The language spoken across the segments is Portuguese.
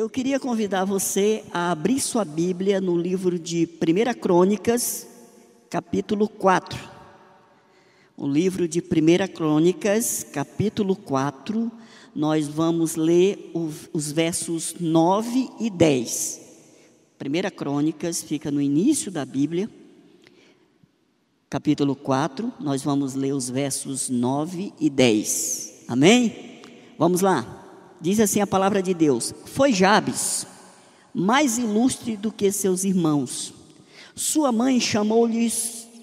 Eu queria convidar você a abrir sua Bíblia no livro de 1 Crônicas, capítulo 4. O livro de 1 Crônicas, capítulo 4, nós vamos ler os versos 9 e 10. 1 Crônicas fica no início da Bíblia, capítulo 4, nós vamos ler os versos 9 e 10. Amém? Vamos lá. Diz assim a palavra de Deus: Foi Jabes, mais ilustre do que seus irmãos. Sua mãe chamou-lhe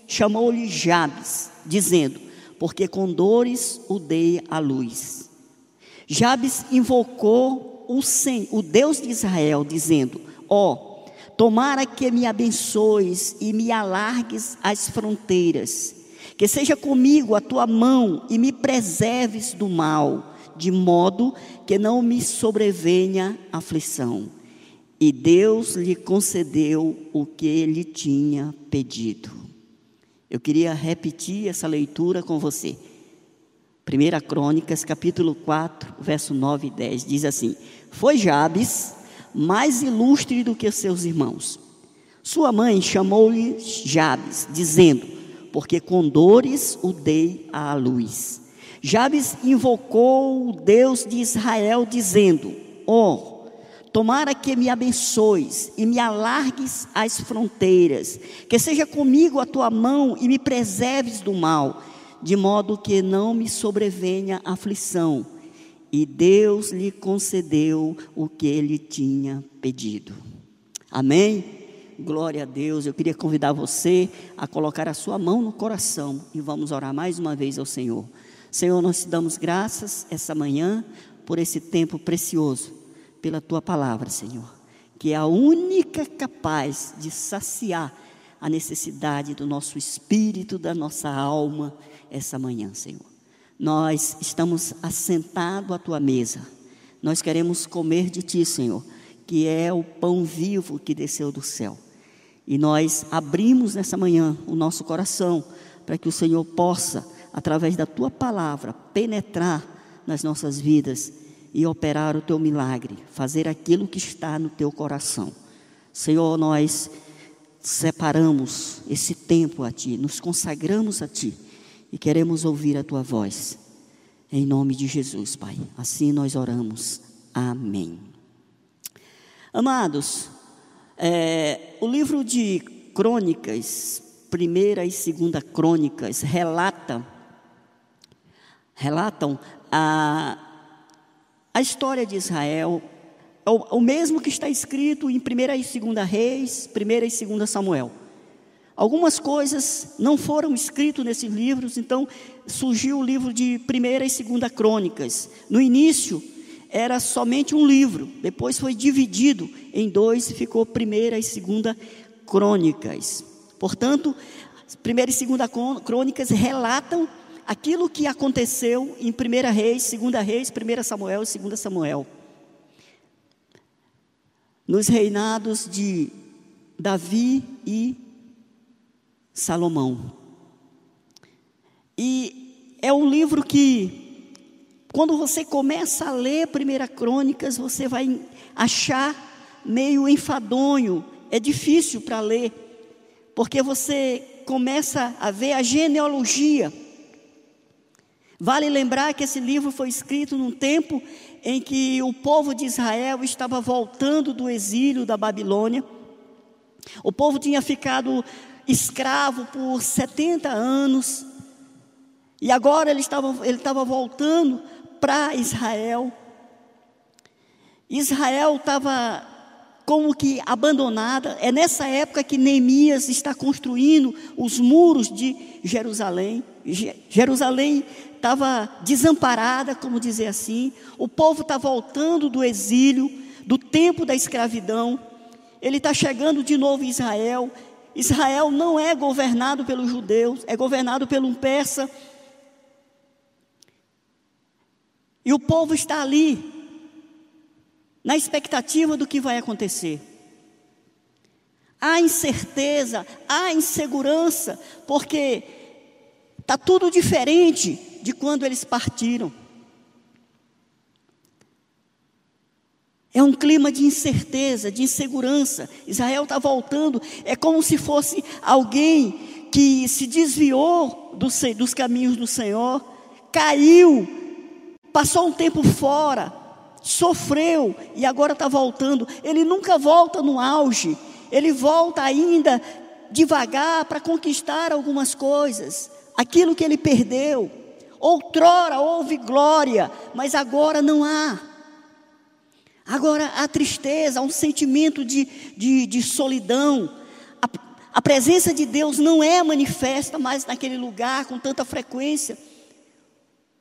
chamou Jabes, dizendo: Porque com dores o dei à luz. Jabes invocou o, Senhor, o Deus de Israel, dizendo: Ó, oh, tomara que me abençoes e me alargues as fronteiras, que seja comigo a tua mão e me preserves do mal de modo que não me sobrevenha aflição. E Deus lhe concedeu o que ele tinha pedido. Eu queria repetir essa leitura com você. 1 Crônicas, capítulo 4, verso 9 e 10, diz assim: Foi Jabes mais ilustre do que seus irmãos. Sua mãe chamou-lhe Jabes, dizendo: Porque com dores o dei à luz. Jabes invocou o Deus de Israel, dizendo: Oh, tomara que me abençoes e me alargues as fronteiras, que seja comigo a tua mão e me preserves do mal, de modo que não me sobrevenha aflição. E Deus lhe concedeu o que ele tinha pedido. Amém? Glória a Deus. Eu queria convidar você a colocar a sua mão no coração e vamos orar mais uma vez ao Senhor. Senhor, nós te damos graças essa manhã por esse tempo precioso, pela tua palavra, Senhor, que é a única capaz de saciar a necessidade do nosso espírito, da nossa alma essa manhã, Senhor. Nós estamos assentados à tua mesa. Nós queremos comer de ti, Senhor, que é o pão vivo que desceu do céu. E nós abrimos nessa manhã o nosso coração para que o Senhor possa através da tua palavra, penetrar nas nossas vidas e operar o teu milagre, fazer aquilo que está no teu coração. Senhor, nós separamos esse tempo a ti, nos consagramos a ti e queremos ouvir a tua voz. Em nome de Jesus, Pai. Assim nós oramos. Amém. Amados, é, o livro de Crônicas, primeira e segunda Crônicas, relata relatam a, a história de Israel, é o, o mesmo que está escrito em 1 e 2 Reis, 1 e 2 Samuel. Algumas coisas não foram escritas nesses livros, então surgiu o livro de 1 e 2 Crônicas. No início era somente um livro, depois foi dividido em dois e ficou 1 e 2 Crônicas. Portanto, 1 e 2 Crônicas relatam aquilo que aconteceu em 1 Reis, 2 Reis, 1 Samuel e 2 Samuel. Nos reinados de Davi e Salomão. E é um livro que, quando você começa a ler 1 Crônicas, você vai achar meio enfadonho, é difícil para ler, porque você começa a ver a genealogia Vale lembrar que esse livro foi escrito num tempo em que o povo de Israel estava voltando do exílio da Babilônia. O povo tinha ficado escravo por 70 anos. E agora ele estava, ele estava voltando para Israel. Israel estava como que abandonada. É nessa época que Neemias está construindo os muros de Jerusalém. Jerusalém estava desamparada, como dizer assim, o povo está voltando do exílio, do tempo da escravidão, ele está chegando de novo em Israel. Israel não é governado pelos judeus, é governado por um persa. E o povo está ali, na expectativa do que vai acontecer. Há incerteza, há insegurança, porque está tudo diferente de quando eles partiram. É um clima de incerteza, de insegurança. Israel está voltando, é como se fosse alguém que se desviou dos, caminhos do Senhor, caiu, passou um tempo fora, sofreu e agora está voltando. Ele nunca volta no auge, ele volta ainda devagar para conquistar algumas coisas, aquilo que ele perdeu. Outrora houve glória, mas agora não há. Agora há tristeza, há um sentimento de, de, de solidão. A, a presença de Deus não é manifesta mais naquele lugar com tanta frequência.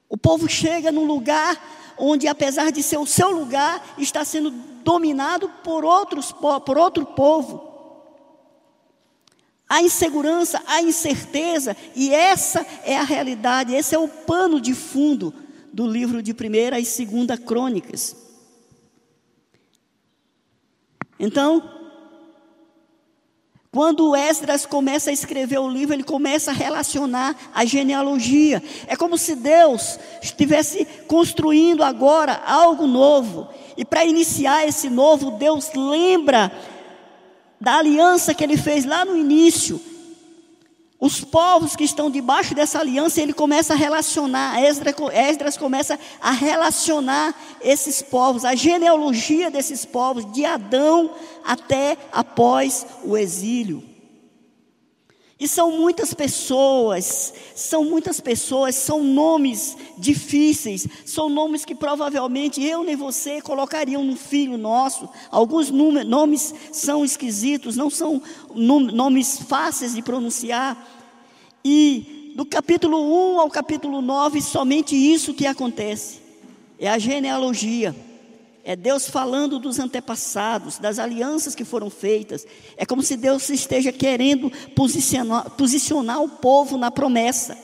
O povo chega num lugar onde, apesar de ser o seu lugar, está sendo dominado por, outros, por outro povo. Há insegurança, há incerteza, e essa é a realidade, esse é o pano de fundo do livro de 1 e 2 Crônicas. Então, quando Esdras começa a escrever o livro, ele começa a relacionar a genealogia. É como se Deus estivesse construindo agora algo novo. E para iniciar esse novo, Deus lembra da aliança que ele fez lá no início. Os povos que estão debaixo dessa aliança, ele começa a relacionar, Esdras, começa a relacionar esses povos, a genealogia desses povos, de Adão até após o exílio. E são muitas pessoas, são muitas pessoas, são nomes difíceis, são nomes que provavelmente eu nem você colocariam no filho nosso. Alguns nomes são esquisitos, não são nomes fáceis de pronunciar. E do capítulo 1 ao capítulo 9, somente isso que acontece. É a genealogia. É Deus falando dos antepassados, das alianças que foram feitas. É como se Deus esteja querendo posicionar, posicionar o povo na promessa.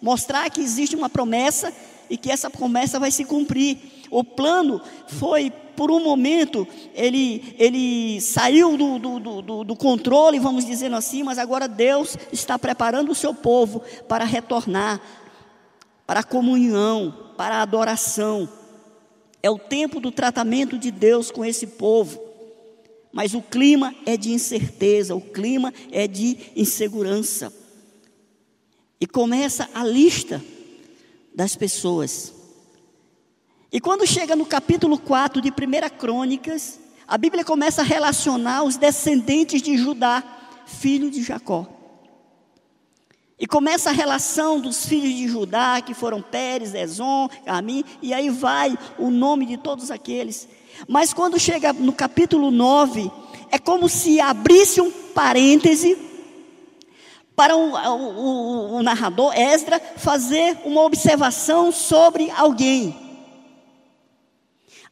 Mostrar que existe uma promessa e que essa promessa vai se cumprir. O plano foi, por um momento, ele, ele saiu do, do, do, do controle, vamos dizer assim, mas agora Deus está preparando o seu povo para retornar para a comunhão, para a adoração. É o tempo do tratamento de Deus com esse povo. Mas o clima é de incerteza, o clima é de insegurança. E começa a lista das pessoas. E quando chega no capítulo 4 de 1 Crônicas, a Bíblia começa a relacionar os descendentes de Judá, filho de Jacó. E começa a relação dos filhos de Judá, que foram Pérez, Ezon, Carmim, e aí vai o nome de todos aqueles. Mas quando chega no capítulo 9, é como se abrisse um parêntese para o, o, o, o narrador, Esdra, fazer uma observação sobre alguém.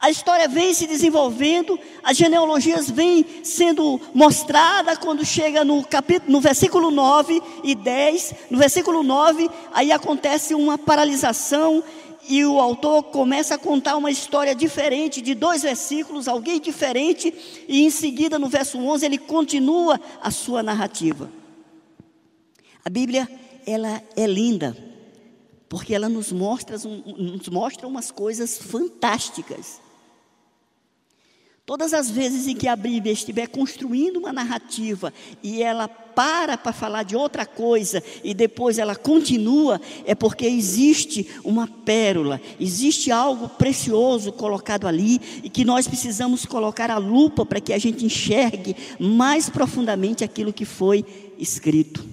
A história vem se desenvolvendo, as genealogias vêm sendo mostradas quando chega no capítulo, no versículo 9 e 10. No versículo 9, aí acontece uma paralisação e o autor começa a contar uma história diferente de dois versículos, alguém diferente, e em seguida no verso 11 ele continua a sua narrativa. A Bíblia, ela é linda, porque ela nos mostra, nos mostra umas coisas fantásticas. Todas as vezes em que a Bíblia estiver construindo uma narrativa e ela para para falar de outra coisa e depois ela continua, é porque existe uma pérola, existe algo precioso colocado ali e que nós precisamos colocar a lupa para que a gente enxergue mais profundamente aquilo que foi escrito.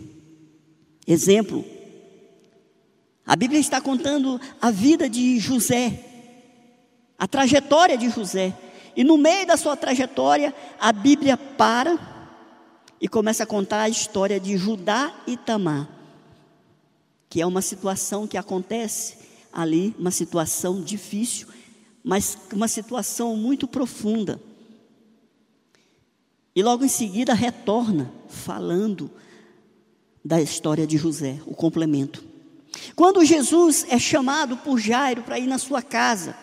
Exemplo, a Bíblia está contando a vida de José, a trajetória de José. E no meio da sua trajetória, a Bíblia para e começa a contar a história de Judá e Tamar, que é uma situação que acontece ali, uma situação difícil, mas uma situação muito profunda. E logo em seguida retorna falando da história de José, o complemento. Quando Jesus é chamado por Jairo para ir na sua casa,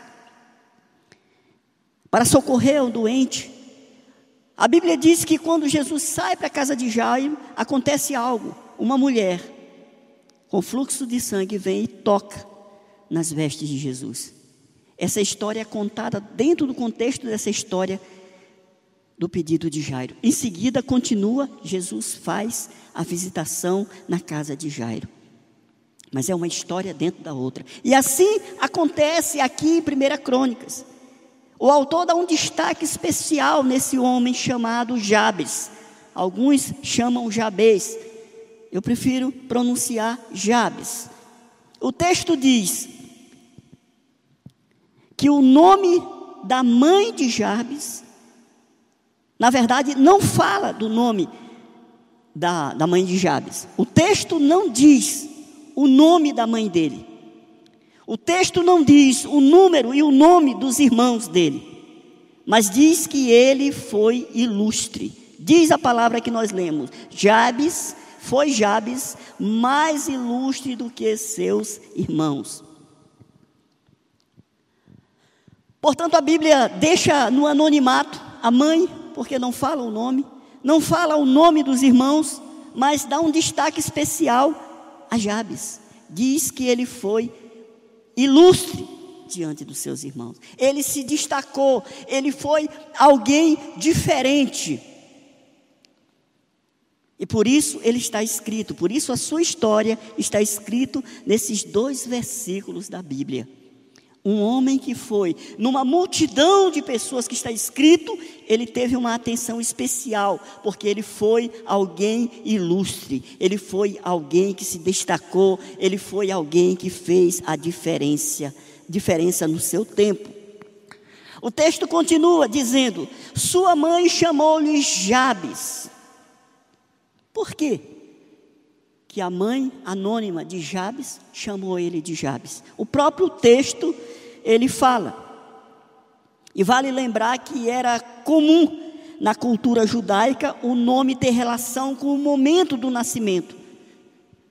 para socorrer o doente. A Bíblia diz que quando Jesus sai para a casa de Jairo, acontece algo. Uma mulher com fluxo de sangue vem e toca nas vestes de Jesus. Essa história é contada dentro do contexto dessa história do pedido de Jairo. Em seguida, continua, Jesus faz a visitação na casa de Jairo. Mas é uma história dentro da outra. E assim acontece aqui em 1 Crônicas. O autor dá um destaque especial nesse homem chamado Jabes. Alguns chamam Jabez. Eu prefiro pronunciar Jabes. O texto diz que o nome da mãe de Jabes, na verdade, não fala do nome da, da mãe de Jabes. O texto não diz o nome da mãe dele. O texto não diz o número e o nome dos irmãos dele, mas diz que ele foi ilustre. Diz a palavra que nós lemos: Jabes foi Jabes mais ilustre do que seus irmãos. Portanto, a Bíblia deixa no anonimato a mãe, porque não fala o nome, não fala o nome dos irmãos, mas dá um destaque especial a Jabes. Diz que ele foi ilustre diante dos seus irmãos. Ele se destacou, ele foi alguém diferente. E por isso ele está escrito, por isso a sua história está escrito nesses dois versículos da Bíblia. Um homem que foi, numa multidão de pessoas que está escrito, ele teve uma atenção especial, porque ele foi alguém ilustre, ele foi alguém que se destacou, ele foi alguém que fez a diferença, diferença no seu tempo. O texto continua dizendo: Sua mãe chamou-lhe Jabes. Por quê? Que a mãe anônima de Jabes chamou ele de Jabes. O próprio texto ele fala. E vale lembrar que era comum na cultura judaica o nome ter relação com o momento do nascimento.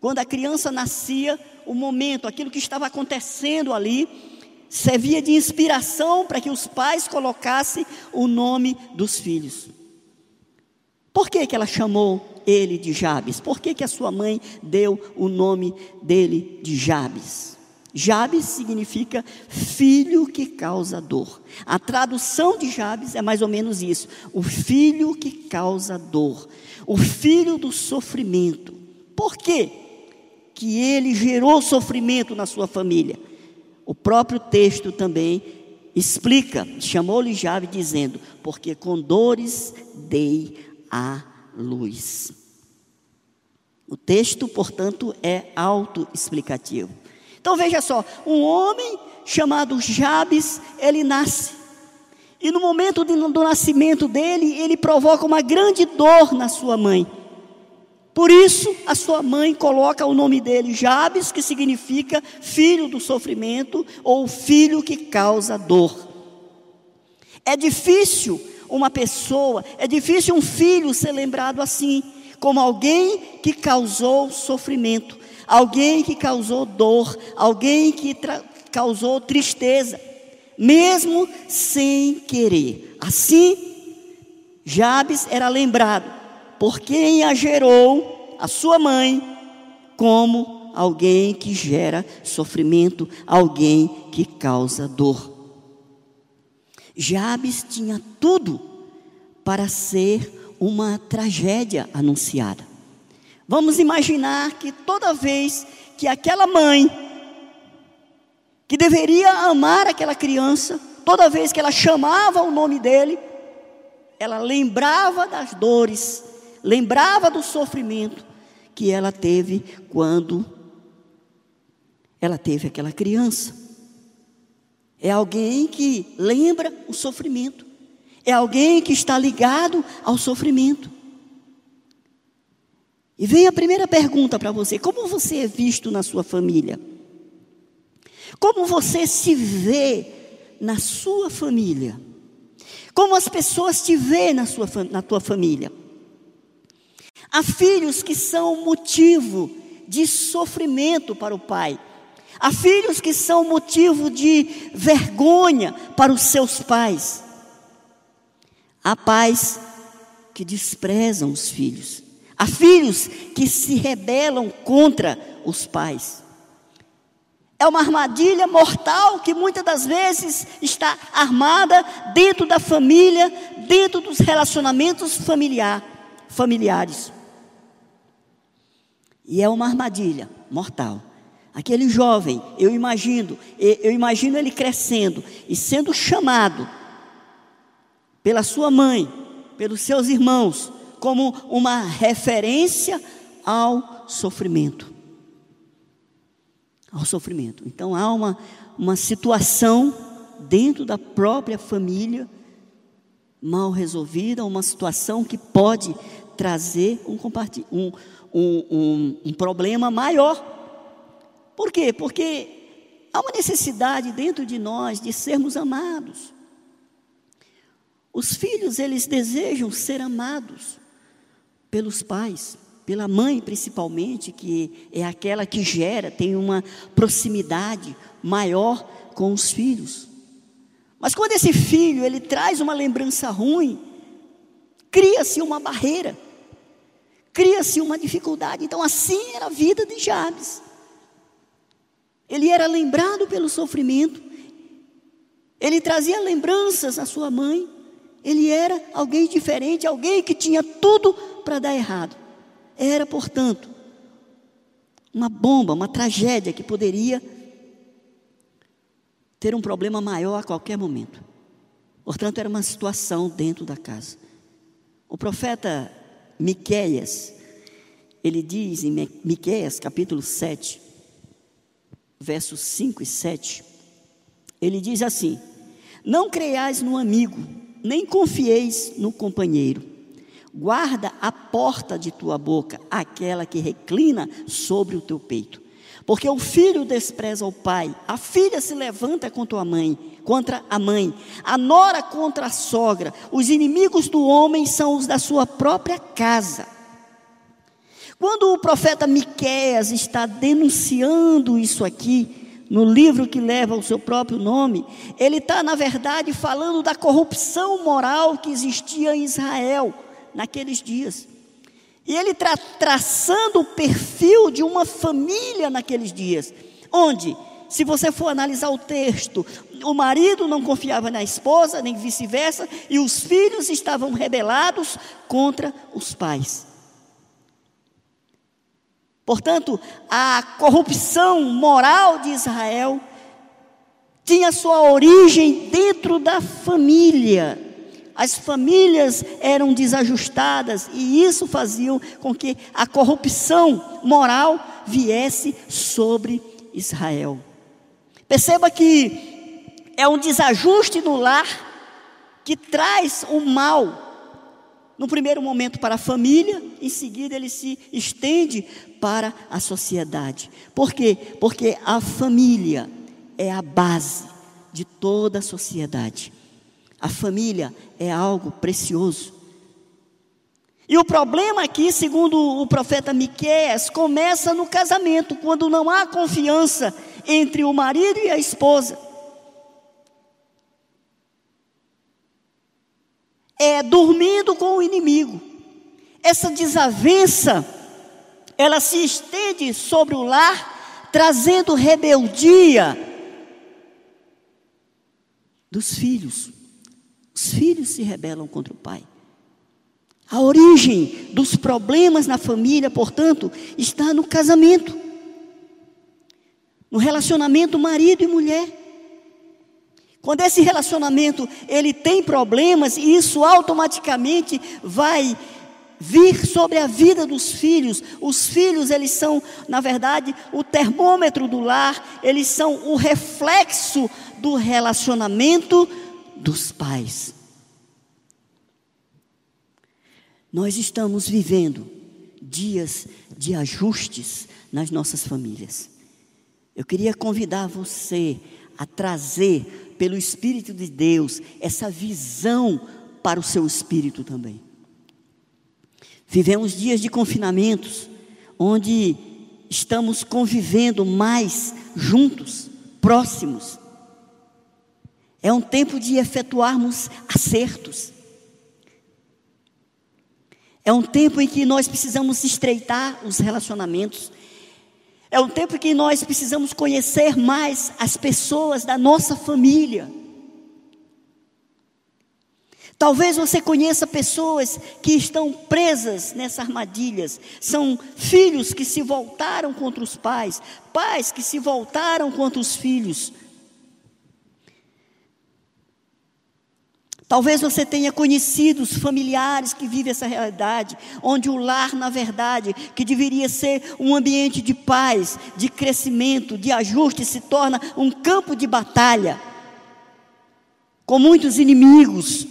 Quando a criança nascia, o momento, aquilo que estava acontecendo ali, servia de inspiração para que os pais colocassem o nome dos filhos. Por que, que ela chamou ele de Jabes? Por que, que a sua mãe deu o nome dele de Jabes? Jabes significa filho que causa dor. A tradução de Jabes é mais ou menos isso: o filho que causa dor, o filho do sofrimento. Por quê? Que ele gerou sofrimento na sua família. O próprio texto também explica, chamou-lhe Jabes dizendo: Porque com dores dei a luz. O texto, portanto, é autoexplicativo. Então veja só, um homem chamado Jabes, ele nasce. E no momento do nascimento dele, ele provoca uma grande dor na sua mãe. Por isso, a sua mãe coloca o nome dele Jabes, que significa filho do sofrimento ou filho que causa dor. É difícil uma pessoa, é difícil um filho ser lembrado assim, como alguém que causou sofrimento alguém que causou dor, alguém que causou tristeza, mesmo sem querer. Assim, Jabes era lembrado por quem a gerou, a sua mãe, como alguém que gera sofrimento, alguém que causa dor. Jabes tinha tudo para ser uma tragédia anunciada. Vamos imaginar que toda vez que aquela mãe, que deveria amar aquela criança, toda vez que ela chamava o nome dele, ela lembrava das dores, lembrava do sofrimento que ela teve quando ela teve aquela criança. É alguém que lembra o sofrimento, é alguém que está ligado ao sofrimento. E vem a primeira pergunta para você: como você é visto na sua família? Como você se vê na sua família? Como as pessoas te veem na, sua, na tua família? Há filhos que são motivo de sofrimento para o pai. Há filhos que são motivo de vergonha para os seus pais. Há pais que desprezam os filhos. Há filhos que se rebelam contra os pais. É uma armadilha mortal que muitas das vezes está armada dentro da família, dentro dos relacionamentos familiar, familiares. E é uma armadilha mortal. Aquele jovem, eu imagino, eu imagino ele crescendo e sendo chamado pela sua mãe, pelos seus irmãos, como uma referência ao sofrimento. Ao sofrimento. Então há uma, uma situação dentro da própria família mal resolvida, uma situação que pode trazer um, um, um, um, um problema maior por quê? Porque há uma necessidade dentro de nós de sermos amados. Os filhos, eles desejam ser amados pelos pais, pela mãe principalmente, que é aquela que gera, tem uma proximidade maior com os filhos. Mas quando esse filho, ele traz uma lembrança ruim, cria-se uma barreira, cria-se uma dificuldade. Então assim era a vida de Jabes. Ele era lembrado pelo sofrimento. Ele trazia lembranças à sua mãe. Ele era alguém diferente, alguém que tinha tudo para dar errado. Era, portanto, uma bomba, uma tragédia que poderia ter um problema maior a qualquer momento. Portanto, era uma situação dentro da casa. O profeta Miqueias, ele diz em Miqueias, capítulo 7, versos 5 e 7, ele diz assim: Não creiais no amigo, nem confieis no companheiro. Guarda a porta de tua boca, aquela que reclina sobre o teu peito. Porque o filho despreza o pai, a filha se levanta contra a mãe, contra a mãe, a nora contra a sogra. Os inimigos do homem são os da sua própria casa. Quando o profeta Miqueias está denunciando isso aqui, no livro que leva o seu próprio nome, ele está, na verdade, falando da corrupção moral que existia em Israel naqueles dias. E ele está traçando o perfil de uma família naqueles dias, onde, se você for analisar o texto, o marido não confiava na esposa, nem vice-versa, e os filhos estavam rebelados contra os pais. Portanto, a corrupção moral de Israel tinha sua origem dentro da família. As famílias eram desajustadas e isso fazia com que a corrupção moral viesse sobre Israel. Perceba que é um desajuste no lar que traz o mal no primeiro momento para a família, em seguida ele se estende para a sociedade. Por quê? Porque a família é a base de toda a sociedade. A família é algo precioso. E o problema aqui, segundo o profeta Miqueias, começa no casamento, quando não há confiança entre o marido e a esposa. É dormindo com o inimigo. Essa desavença, ela se estende sobre o lar, trazendo rebeldia dos filhos. Os filhos se rebelam contra o pai. A origem dos problemas na família, portanto, está no casamento, no relacionamento marido e mulher. Quando esse relacionamento ele tem problemas, isso automaticamente vai vir sobre a vida dos filhos. Os filhos, eles são, na verdade, o termômetro do lar, eles são o reflexo do relacionamento dos pais. Nós estamos vivendo dias de ajustes nas nossas famílias. Eu queria convidar você a trazer pelo Espírito de Deus, essa visão para o seu espírito também. Vivemos dias de confinamentos, onde estamos convivendo mais juntos, próximos. É um tempo de efetuarmos acertos. É um tempo em que nós precisamos estreitar os relacionamentos. É um tempo que nós precisamos conhecer mais as pessoas da nossa família. Talvez você conheça pessoas que estão presas nessas armadilhas. São filhos que se voltaram contra os pais, pais que se voltaram contra os filhos. Talvez você tenha conhecido familiares que vivem essa realidade, onde o lar, na verdade, que deveria ser um ambiente de paz, de crescimento, de ajuste, se torna um campo de batalha, com muitos inimigos,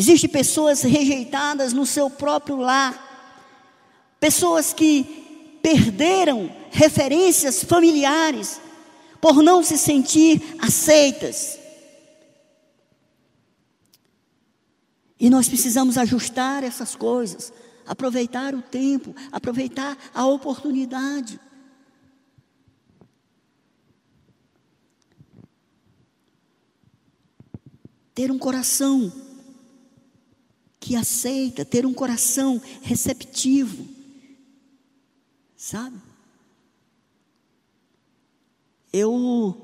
Existem pessoas rejeitadas no seu próprio lar, pessoas que perderam referências familiares por não se sentir aceitas. E nós precisamos ajustar essas coisas, aproveitar o tempo, aproveitar a oportunidade. Ter um coração que aceita, ter um coração receptivo, sabe? Eu,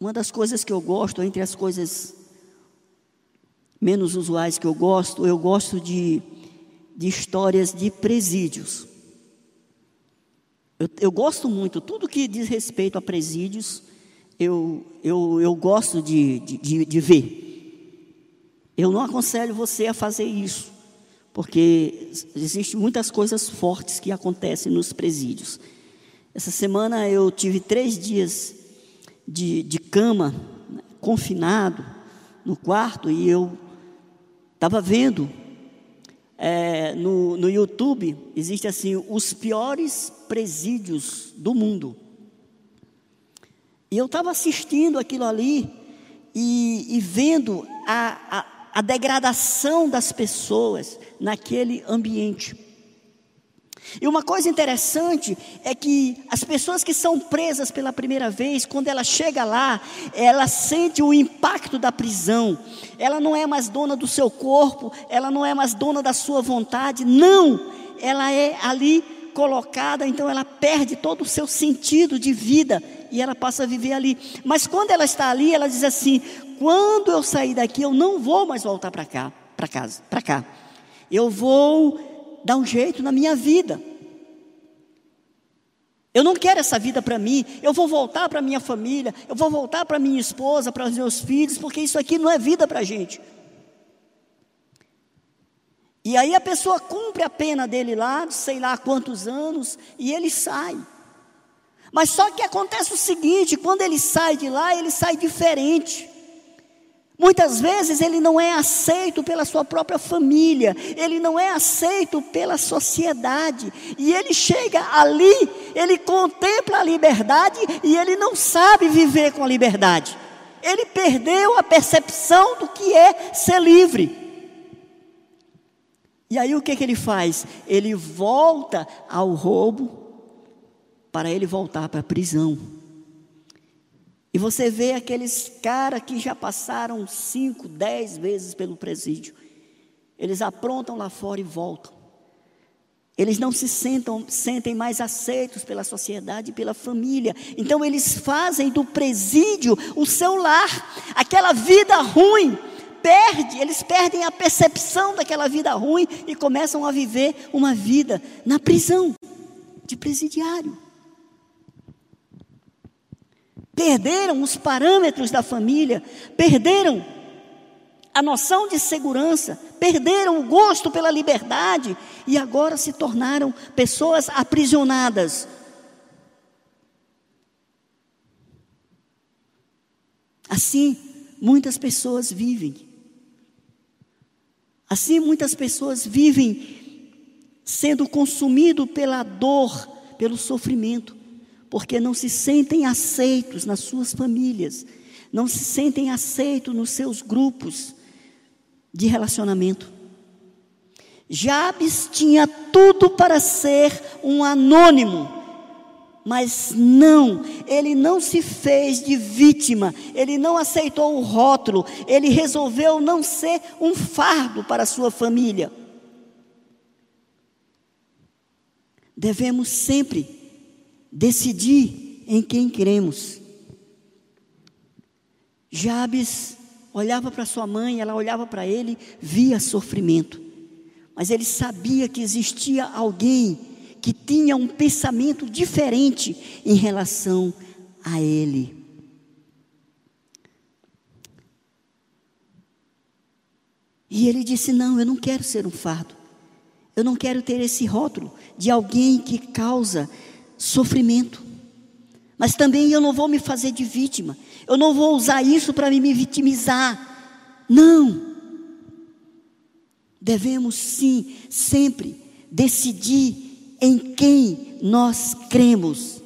uma das coisas que eu gosto, entre as coisas menos usuais que eu gosto, eu gosto de, de histórias de presídios. Eu, eu gosto muito, tudo que diz respeito a presídios, eu, eu, eu gosto de, de, de ver. Eu não aconselho você a fazer isso, porque existem muitas coisas fortes que acontecem nos presídios. Essa semana eu tive três dias de, de cama, né, confinado no quarto, e eu estava vendo é, no, no YouTube, existe assim, os piores presídios do mundo. E eu estava assistindo aquilo ali e, e vendo a, a a degradação das pessoas naquele ambiente. E uma coisa interessante é que as pessoas que são presas pela primeira vez, quando ela chega lá, ela sente o impacto da prisão. Ela não é mais dona do seu corpo, ela não é mais dona da sua vontade, não. Ela é ali colocada, então ela perde todo o seu sentido de vida e ela passa a viver ali. Mas quando ela está ali, ela diz assim: quando eu sair daqui, eu não vou mais voltar para cá, para casa, para cá. Eu vou dar um jeito na minha vida. Eu não quero essa vida para mim. Eu vou voltar para minha família. Eu vou voltar para minha esposa, para os meus filhos, porque isso aqui não é vida para a gente. E aí a pessoa cumpre a pena dele lá, sei lá quantos anos, e ele sai. Mas só que acontece o seguinte: quando ele sai de lá, ele sai diferente. Muitas vezes ele não é aceito pela sua própria família, ele não é aceito pela sociedade, e ele chega ali, ele contempla a liberdade e ele não sabe viver com a liberdade. Ele perdeu a percepção do que é ser livre. E aí o que, que ele faz? Ele volta ao roubo para ele voltar para a prisão. E você vê aqueles caras que já passaram cinco, dez vezes pelo presídio. Eles aprontam lá fora e voltam. Eles não se sentam, sentem mais aceitos pela sociedade e pela família. Então eles fazem do presídio o seu lar. Aquela vida ruim perde, eles perdem a percepção daquela vida ruim e começam a viver uma vida na prisão de presidiário perderam os parâmetros da família, perderam a noção de segurança, perderam o gosto pela liberdade e agora se tornaram pessoas aprisionadas. Assim, muitas pessoas vivem. Assim, muitas pessoas vivem sendo consumido pela dor, pelo sofrimento porque não se sentem aceitos nas suas famílias, não se sentem aceitos nos seus grupos de relacionamento. Jabes tinha tudo para ser um anônimo, Mas não, ele não se fez de vítima, ele não aceitou o rótulo, ele resolveu não ser um fardo para a sua família. Devemos sempre decidir em quem cremos. Jabes olhava para sua mãe, ela olhava para ele, via sofrimento. Mas ele sabia que existia alguém que tinha um pensamento diferente em relação a ele. E ele disse: Não, eu não quero ser um fardo. Eu não quero ter esse rótulo de alguém que causa sofrimento. Mas também eu não vou me fazer de vítima. Eu não vou usar isso para me vitimizar. Não. Devemos sim, sempre, decidir em quem nós cremos.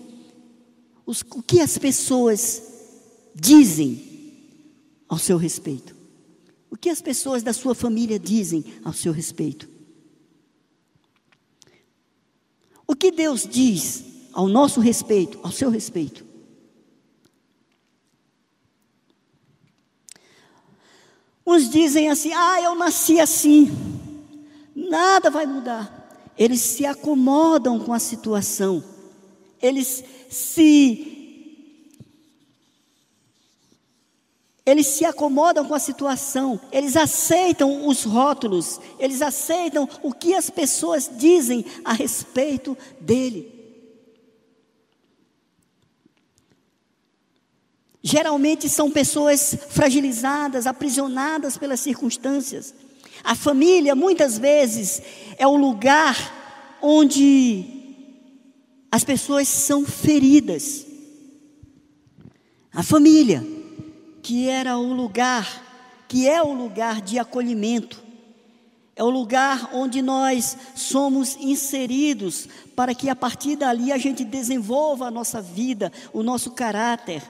Os, o que as pessoas dizem ao seu respeito. O que as pessoas da sua família dizem ao seu respeito. O que Deus diz ao nosso respeito, ao seu respeito. Uns dizem assim: ah, eu nasci assim, nada vai mudar. Eles se acomodam com a situação, eles se. Eles se acomodam com a situação, eles aceitam os rótulos, eles aceitam o que as pessoas dizem a respeito dele. Geralmente são pessoas fragilizadas, aprisionadas pelas circunstâncias. A família, muitas vezes, é o lugar onde as pessoas são feridas. A família, que era o lugar, que é o lugar de acolhimento, é o lugar onde nós somos inseridos para que a partir dali a gente desenvolva a nossa vida, o nosso caráter,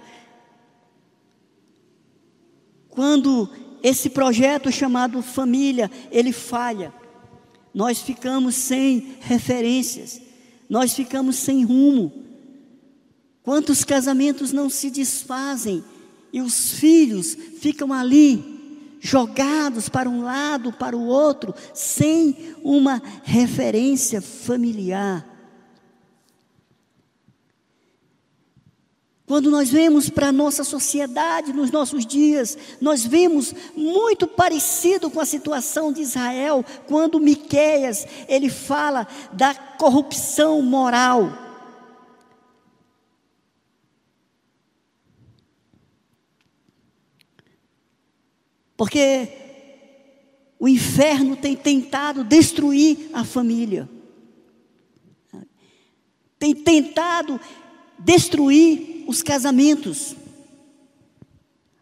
quando esse projeto chamado família, ele falha, nós ficamos sem referências, nós ficamos sem rumo. Quantos casamentos não se desfazem e os filhos ficam ali, jogados para um lado, para o outro, sem uma referência familiar. Quando nós vemos para a nossa sociedade nos nossos dias, nós vemos muito parecido com a situação de Israel, quando Miqueias, ele fala da corrupção moral. Porque o inferno tem tentado destruir a família. Tem tentado destruir os casamentos.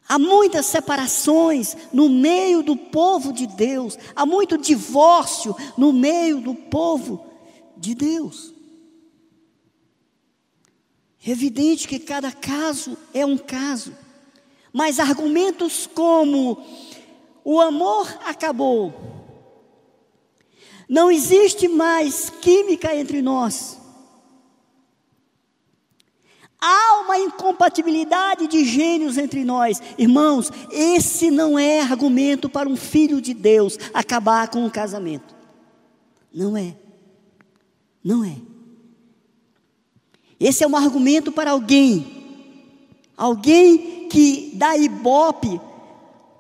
Há muitas separações no meio do povo de Deus, há muito divórcio no meio do povo de Deus. É evidente que cada caso é um caso, mas argumentos como o amor acabou, não existe mais química entre nós, Há uma incompatibilidade de gênios entre nós. Irmãos, esse não é argumento para um filho de Deus acabar com um casamento. Não é. Não é. Esse é um argumento para alguém. Alguém que dá ibope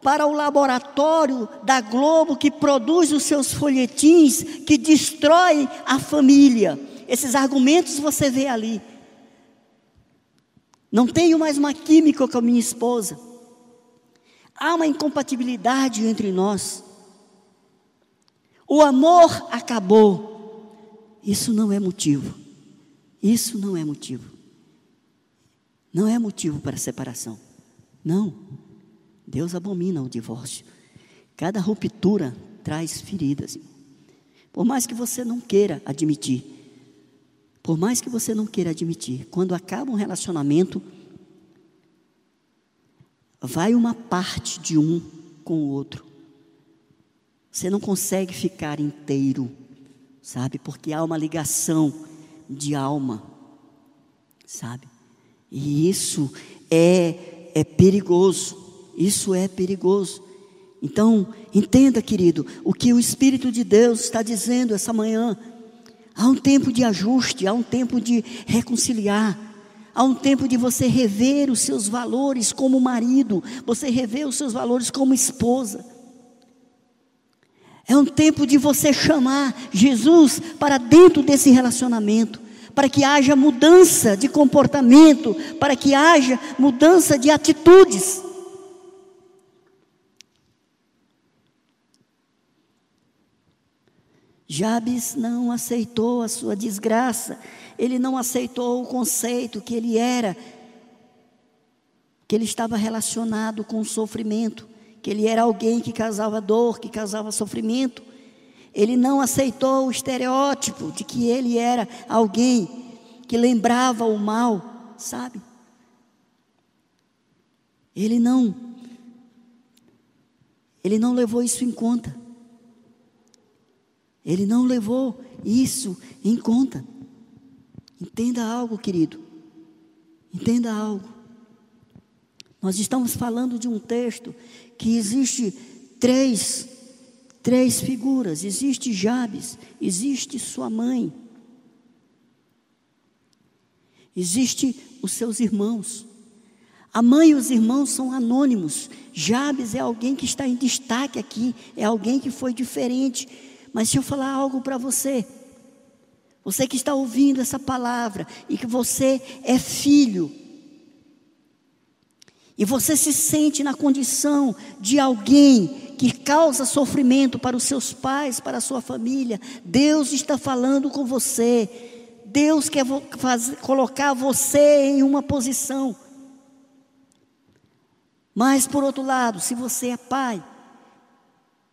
para o laboratório da Globo que produz os seus folhetins que destrói a família. Esses argumentos você vê ali. Não tenho mais uma química com a minha esposa. Há uma incompatibilidade entre nós. O amor acabou. Isso não é motivo. Isso não é motivo. Não é motivo para separação. Não. Deus abomina o divórcio. Cada ruptura traz feridas. Por mais que você não queira admitir, por mais que você não queira admitir, quando acaba um relacionamento, vai uma parte de um com o outro. Você não consegue ficar inteiro, sabe? Porque há uma ligação de alma. sabe? E isso é, é perigoso, isso é perigoso. Então, entenda, querido, o que o Espírito de Deus está dizendo essa manhã. Há um tempo de ajuste, há um tempo de reconciliar, há um tempo de você rever os seus valores como marido, você rever os seus valores como esposa. É um tempo de você chamar Jesus para dentro desse relacionamento, para que haja mudança de comportamento, para que haja mudança de atitudes. Jabes não aceitou a sua desgraça, ele não aceitou o conceito que ele era, que ele estava relacionado com o sofrimento, que ele era alguém que causava dor, que causava sofrimento. Ele não aceitou o estereótipo de que ele era alguém que lembrava o mal, sabe? Ele não, ele não levou isso em conta. Ele não levou isso em conta. Entenda algo, querido. Entenda algo. Nós estamos falando de um texto que existe três, três figuras. Existe Jabes, existe sua mãe, existe os seus irmãos. A mãe e os irmãos são anônimos. Jabes é alguém que está em destaque aqui, é alguém que foi diferente. Mas deixa eu falar algo para você. Você que está ouvindo essa palavra e que você é filho, e você se sente na condição de alguém que causa sofrimento para os seus pais, para a sua família, Deus está falando com você. Deus quer fazer, colocar você em uma posição. Mas, por outro lado, se você é pai,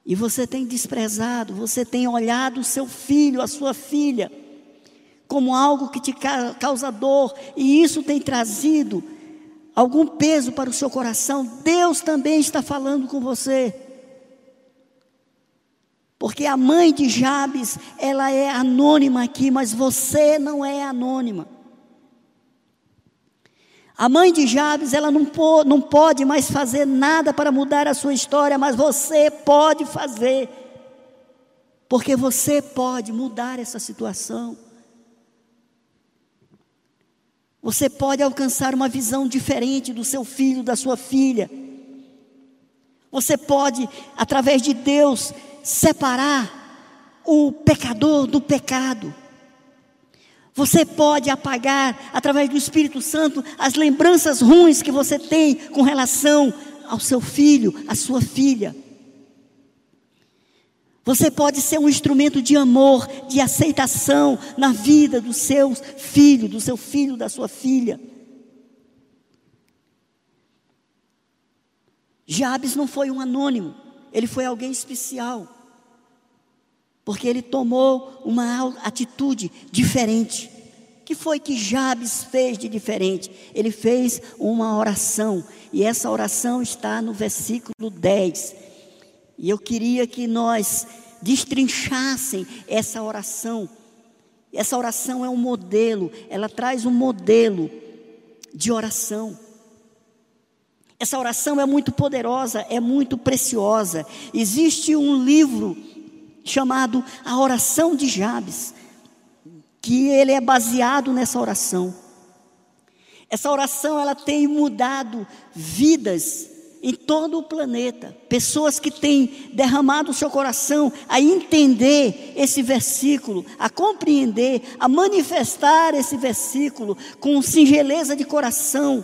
e você tem desprezado, você tem olhado o seu filho, a sua filha, como algo que te causa dor, e isso tem trazido algum peso para o seu coração, Deus também está falando com você. Porque a mãe de Jabes, ela é anônima aqui, mas você não é anônima. A mãe de Jabes, ela não, pô, não pode mais fazer nada para mudar a sua história, mas você pode fazer. Porque você pode mudar essa situação. Você pode alcançar uma visão diferente do seu filho, da sua filha. Você pode, através de Deus, separar o pecador do pecado. Você pode apagar, através do Espírito Santo, as lembranças ruins que você tem com relação ao seu filho, à sua filha. Você pode ser um instrumento de amor, de aceitação na vida do seu filho, do seu filho, da sua filha. Jabes não foi um anônimo, ele foi alguém especial porque ele tomou uma atitude diferente. Que foi que Jabes fez de diferente? Ele fez uma oração, e essa oração está no versículo 10. E eu queria que nós destrinchassem essa oração. Essa oração é um modelo, ela traz um modelo de oração. Essa oração é muito poderosa, é muito preciosa. Existe um livro chamado a oração de Jabes, que ele é baseado nessa oração. Essa oração ela tem mudado vidas em todo o planeta. Pessoas que têm derramado o seu coração a entender esse versículo, a compreender, a manifestar esse versículo com singeleza de coração,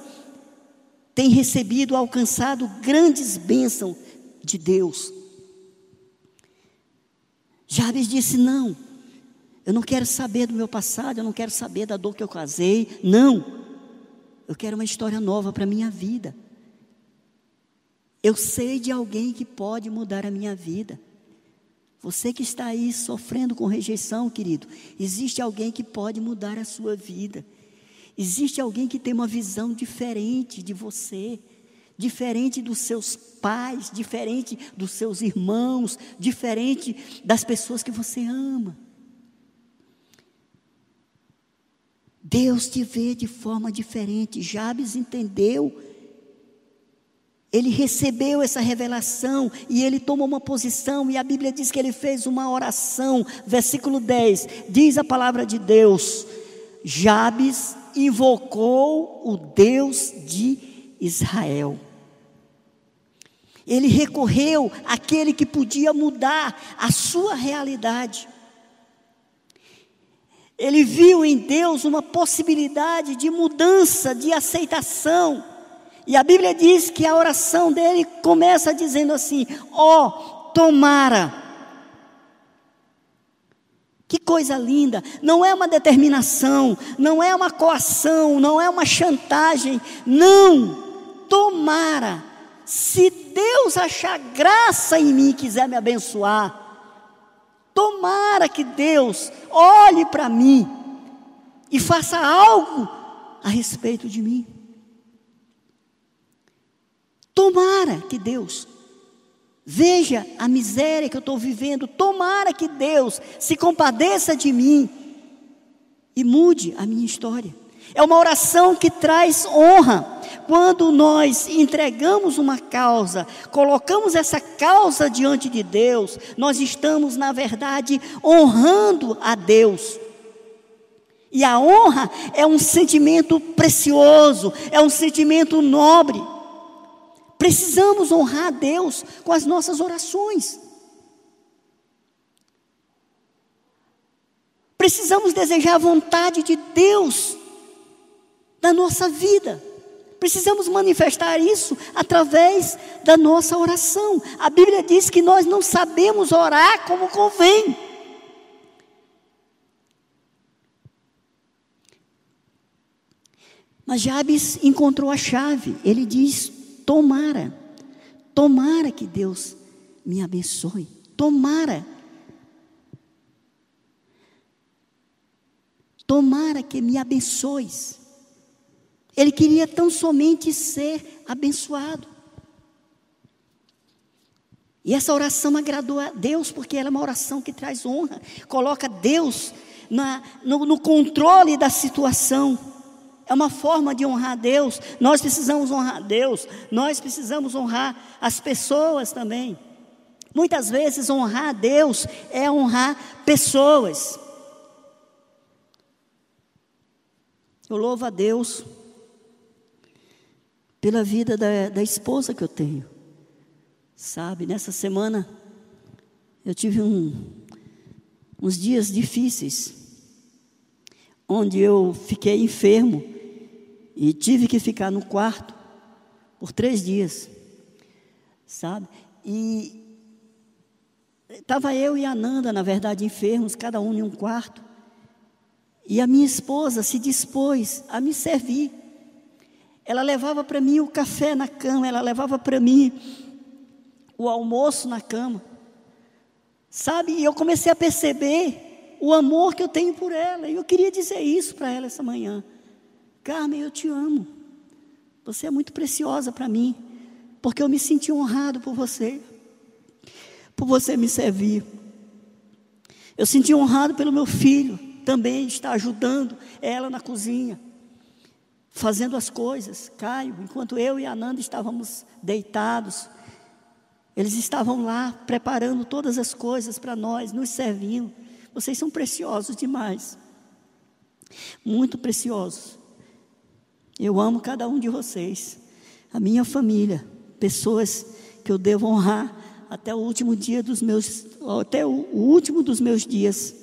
têm recebido, alcançado grandes bênçãos de Deus. Jabes disse: Não, eu não quero saber do meu passado, eu não quero saber da dor que eu casei. Não, eu quero uma história nova para a minha vida. Eu sei de alguém que pode mudar a minha vida. Você que está aí sofrendo com rejeição, querido, existe alguém que pode mudar a sua vida. Existe alguém que tem uma visão diferente de você diferente dos seus pais, diferente dos seus irmãos, diferente das pessoas que você ama. Deus te vê de forma diferente. Jabes entendeu. Ele recebeu essa revelação e ele tomou uma posição, e a Bíblia diz que ele fez uma oração. Versículo 10: diz a palavra de Deus: Jabes invocou o Deus de Israel. Ele recorreu àquele que podia mudar a sua realidade. Ele viu em Deus uma possibilidade de mudança, de aceitação. E a Bíblia diz que a oração dele começa dizendo assim: Ó, oh, tomara. Que coisa linda! Não é uma determinação, não é uma coação, não é uma chantagem. Não! Tomara. Se Deus achar graça em mim e quiser me abençoar, tomara que Deus olhe para mim e faça algo a respeito de mim. Tomara que Deus veja a miséria que eu estou vivendo, tomara que Deus se compadeça de mim e mude a minha história. É uma oração que traz honra. Quando nós entregamos uma causa, colocamos essa causa diante de Deus, nós estamos, na verdade, honrando a Deus. E a honra é um sentimento precioso, é um sentimento nobre. Precisamos honrar a Deus com as nossas orações. Precisamos desejar a vontade de Deus da nossa vida. Precisamos manifestar isso através da nossa oração. A Bíblia diz que nós não sabemos orar como convém. Mas Jabes encontrou a chave. Ele diz: Tomara, tomara que Deus me abençoe. Tomara. Tomara que me abençoes. Ele queria tão somente ser abençoado. E essa oração agradou a Deus, porque ela é uma oração que traz honra, coloca Deus na, no, no controle da situação. É uma forma de honrar Deus. Nós precisamos honrar Deus, nós precisamos honrar as pessoas também. Muitas vezes honrar Deus é honrar pessoas. Eu louvo a Deus pela vida da, da esposa que eu tenho. Sabe, nessa semana eu tive um, uns dias difíceis, onde eu fiquei enfermo e tive que ficar no quarto por três dias, sabe? E estava eu e a Nanda, na verdade, enfermos, cada um em um quarto. E a minha esposa se dispôs a me servir. Ela levava para mim o café na cama, ela levava para mim o almoço na cama. Sabe? E eu comecei a perceber o amor que eu tenho por ela. E eu queria dizer isso para ela essa manhã. Carmen, eu te amo. Você é muito preciosa para mim, porque eu me senti honrado por você, por você me servir. Eu senti honrado pelo meu filho também estar ajudando ela na cozinha fazendo as coisas. Caio, enquanto eu e a Nanda estávamos deitados, eles estavam lá preparando todas as coisas para nós, nos servindo. Vocês são preciosos demais. Muito preciosos. Eu amo cada um de vocês. A minha família, pessoas que eu devo honrar até o último dia dos meus, até o último dos meus dias.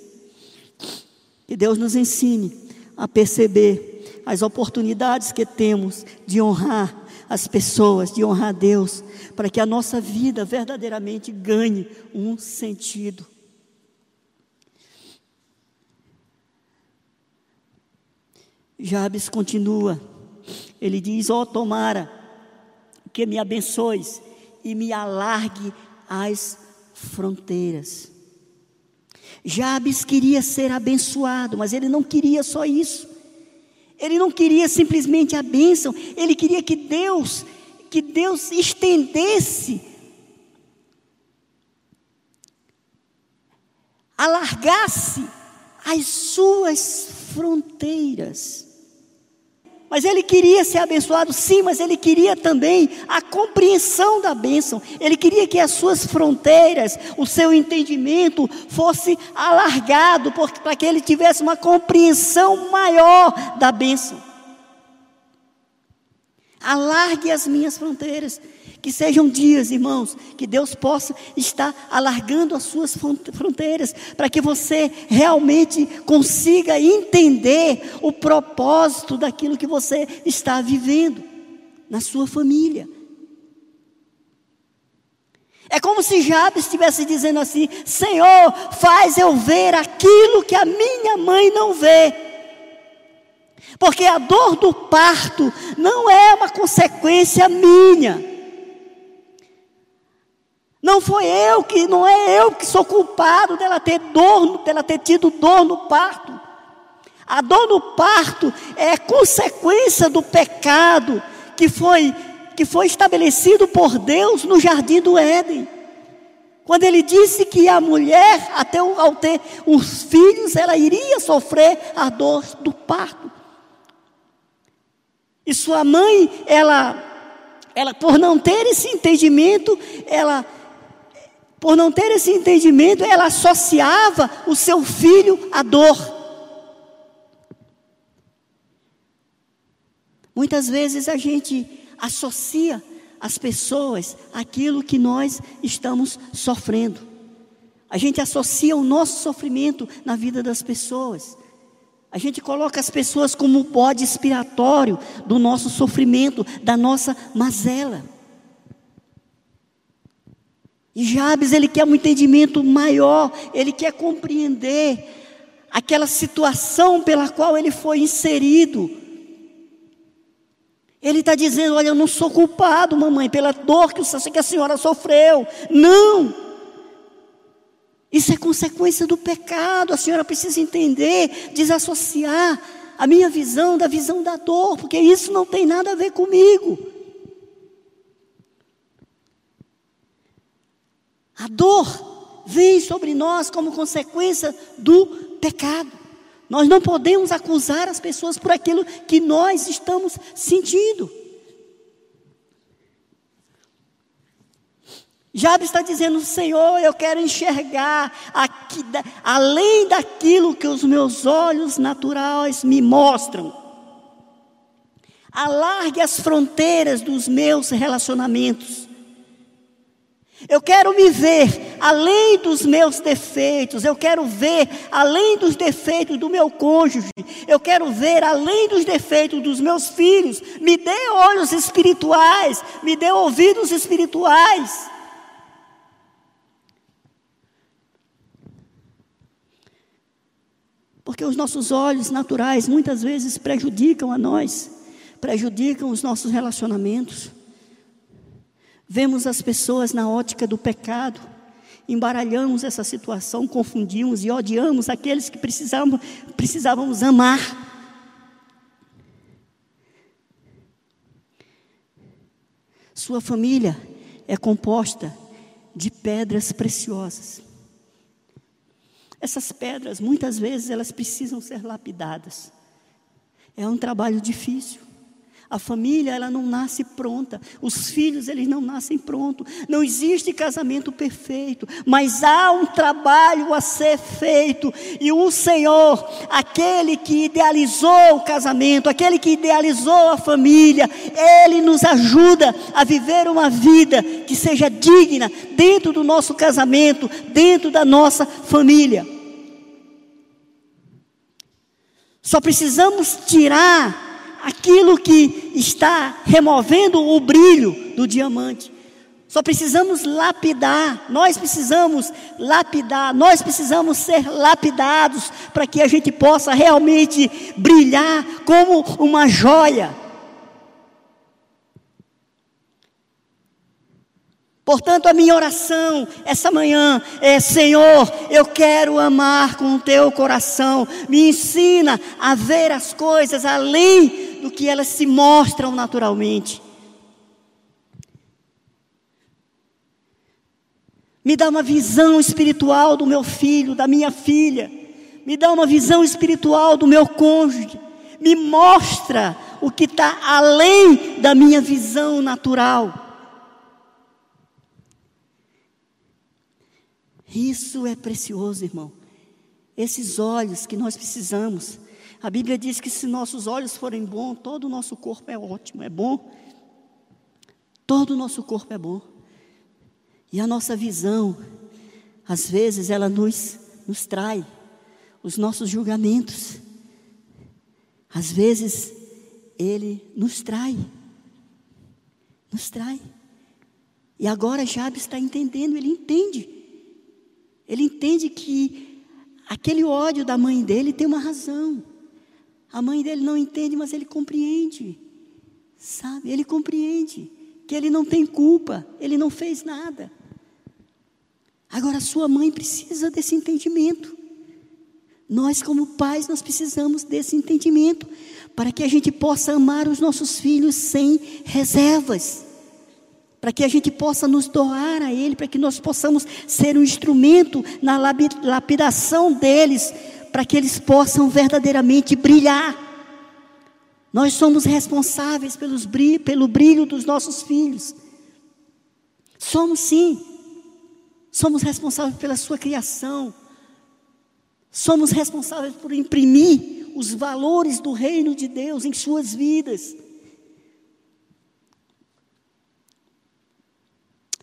Que Deus nos ensine a perceber as oportunidades que temos de honrar as pessoas, de honrar Deus, para que a nossa vida verdadeiramente ganhe um sentido. Jabes continua, ele diz: Ó, oh, tomara que me abençoes e me alargue as fronteiras. Jabes queria ser abençoado, mas ele não queria só isso. Ele não queria simplesmente a bênção, ele queria que Deus, que Deus estendesse, alargasse as suas fronteiras. Mas ele queria ser abençoado, sim, mas ele queria também a compreensão da bênção. Ele queria que as suas fronteiras, o seu entendimento fosse alargado, para que ele tivesse uma compreensão maior da bênção. Alargue as minhas fronteiras. Que sejam dias, irmãos, que Deus possa estar alargando as suas fronteiras, para que você realmente consiga entender o propósito daquilo que você está vivendo na sua família. É como se Jabes estivesse dizendo assim: Senhor, faz eu ver aquilo que a minha mãe não vê. Porque a dor do parto não é uma consequência minha. Não foi eu que, não é eu que sou culpado dela ter dor, dela ter tido dor no parto. A dor no parto é consequência do pecado que foi que foi estabelecido por Deus no jardim do Éden. Quando ele disse que a mulher, até ao ter os filhos, ela iria sofrer a dor do parto. E sua mãe, ela, ela por não ter esse entendimento, ela por não ter esse entendimento, ela associava o seu filho à dor. Muitas vezes a gente associa as pessoas àquilo que nós estamos sofrendo. A gente associa o nosso sofrimento na vida das pessoas. A gente coloca as pessoas como o bode expiatório do nosso sofrimento, da nossa mazela. E Jabes, ele quer um entendimento maior, ele quer compreender aquela situação pela qual ele foi inserido. Ele está dizendo: Olha, eu não sou culpado, mamãe, pela dor que a senhora sofreu. Não! Isso é consequência do pecado. A senhora precisa entender, desassociar a minha visão da visão da dor, porque isso não tem nada a ver comigo. A dor vem sobre nós como consequência do pecado. Nós não podemos acusar as pessoas por aquilo que nós estamos sentindo. Jabe está dizendo: Senhor, eu quero enxergar aqui, além daquilo que os meus olhos naturais me mostram. Alargue as fronteiras dos meus relacionamentos. Eu quero me ver além dos meus defeitos, eu quero ver além dos defeitos do meu cônjuge, eu quero ver além dos defeitos dos meus filhos. Me dê olhos espirituais, me dê ouvidos espirituais. Porque os nossos olhos naturais muitas vezes prejudicam a nós, prejudicam os nossos relacionamentos. Vemos as pessoas na ótica do pecado, embaralhamos essa situação, confundimos e odiamos aqueles que precisávamos, precisávamos amar. Sua família é composta de pedras preciosas. Essas pedras, muitas vezes, elas precisam ser lapidadas. É um trabalho difícil. A família, ela não nasce pronta. Os filhos, eles não nascem prontos. Não existe casamento perfeito, mas há um trabalho a ser feito. E o Senhor, aquele que idealizou o casamento, aquele que idealizou a família, ele nos ajuda a viver uma vida que seja digna dentro do nosso casamento, dentro da nossa família. Só precisamos tirar aquilo que está removendo o brilho do diamante. Só precisamos lapidar, nós precisamos lapidar, nós precisamos ser lapidados para que a gente possa realmente brilhar como uma joia. Portanto, a minha oração essa manhã é: Senhor, eu quero amar com o teu coração. Me ensina a ver as coisas além do que elas se mostram naturalmente. Me dá uma visão espiritual do meu filho, da minha filha. me dá uma visão espiritual do meu cônjuge, me mostra o que está além da minha visão natural. Isso é precioso, irmão. Esses olhos que nós precisamos. A Bíblia diz que se nossos olhos forem bons, todo o nosso corpo é ótimo, é bom. Todo o nosso corpo é bom. E a nossa visão, às vezes, ela nos, nos trai os nossos julgamentos. Às vezes, ele nos trai. Nos trai. E agora Jabes está entendendo, ele entende. Ele entende que aquele ódio da mãe dele tem uma razão. A mãe dele não entende, mas ele compreende. Sabe? Ele compreende que ele não tem culpa, ele não fez nada. Agora, sua mãe precisa desse entendimento. Nós, como pais, nós precisamos desse entendimento para que a gente possa amar os nossos filhos sem reservas, para que a gente possa nos doar a Ele, para que nós possamos ser um instrumento na lapidação deles, para que eles possam verdadeiramente brilhar. Nós somos responsáveis pelos pelo brilho dos nossos filhos. Somos sim. Somos responsáveis pela sua criação. Somos responsáveis por imprimir os valores do reino de Deus em suas vidas.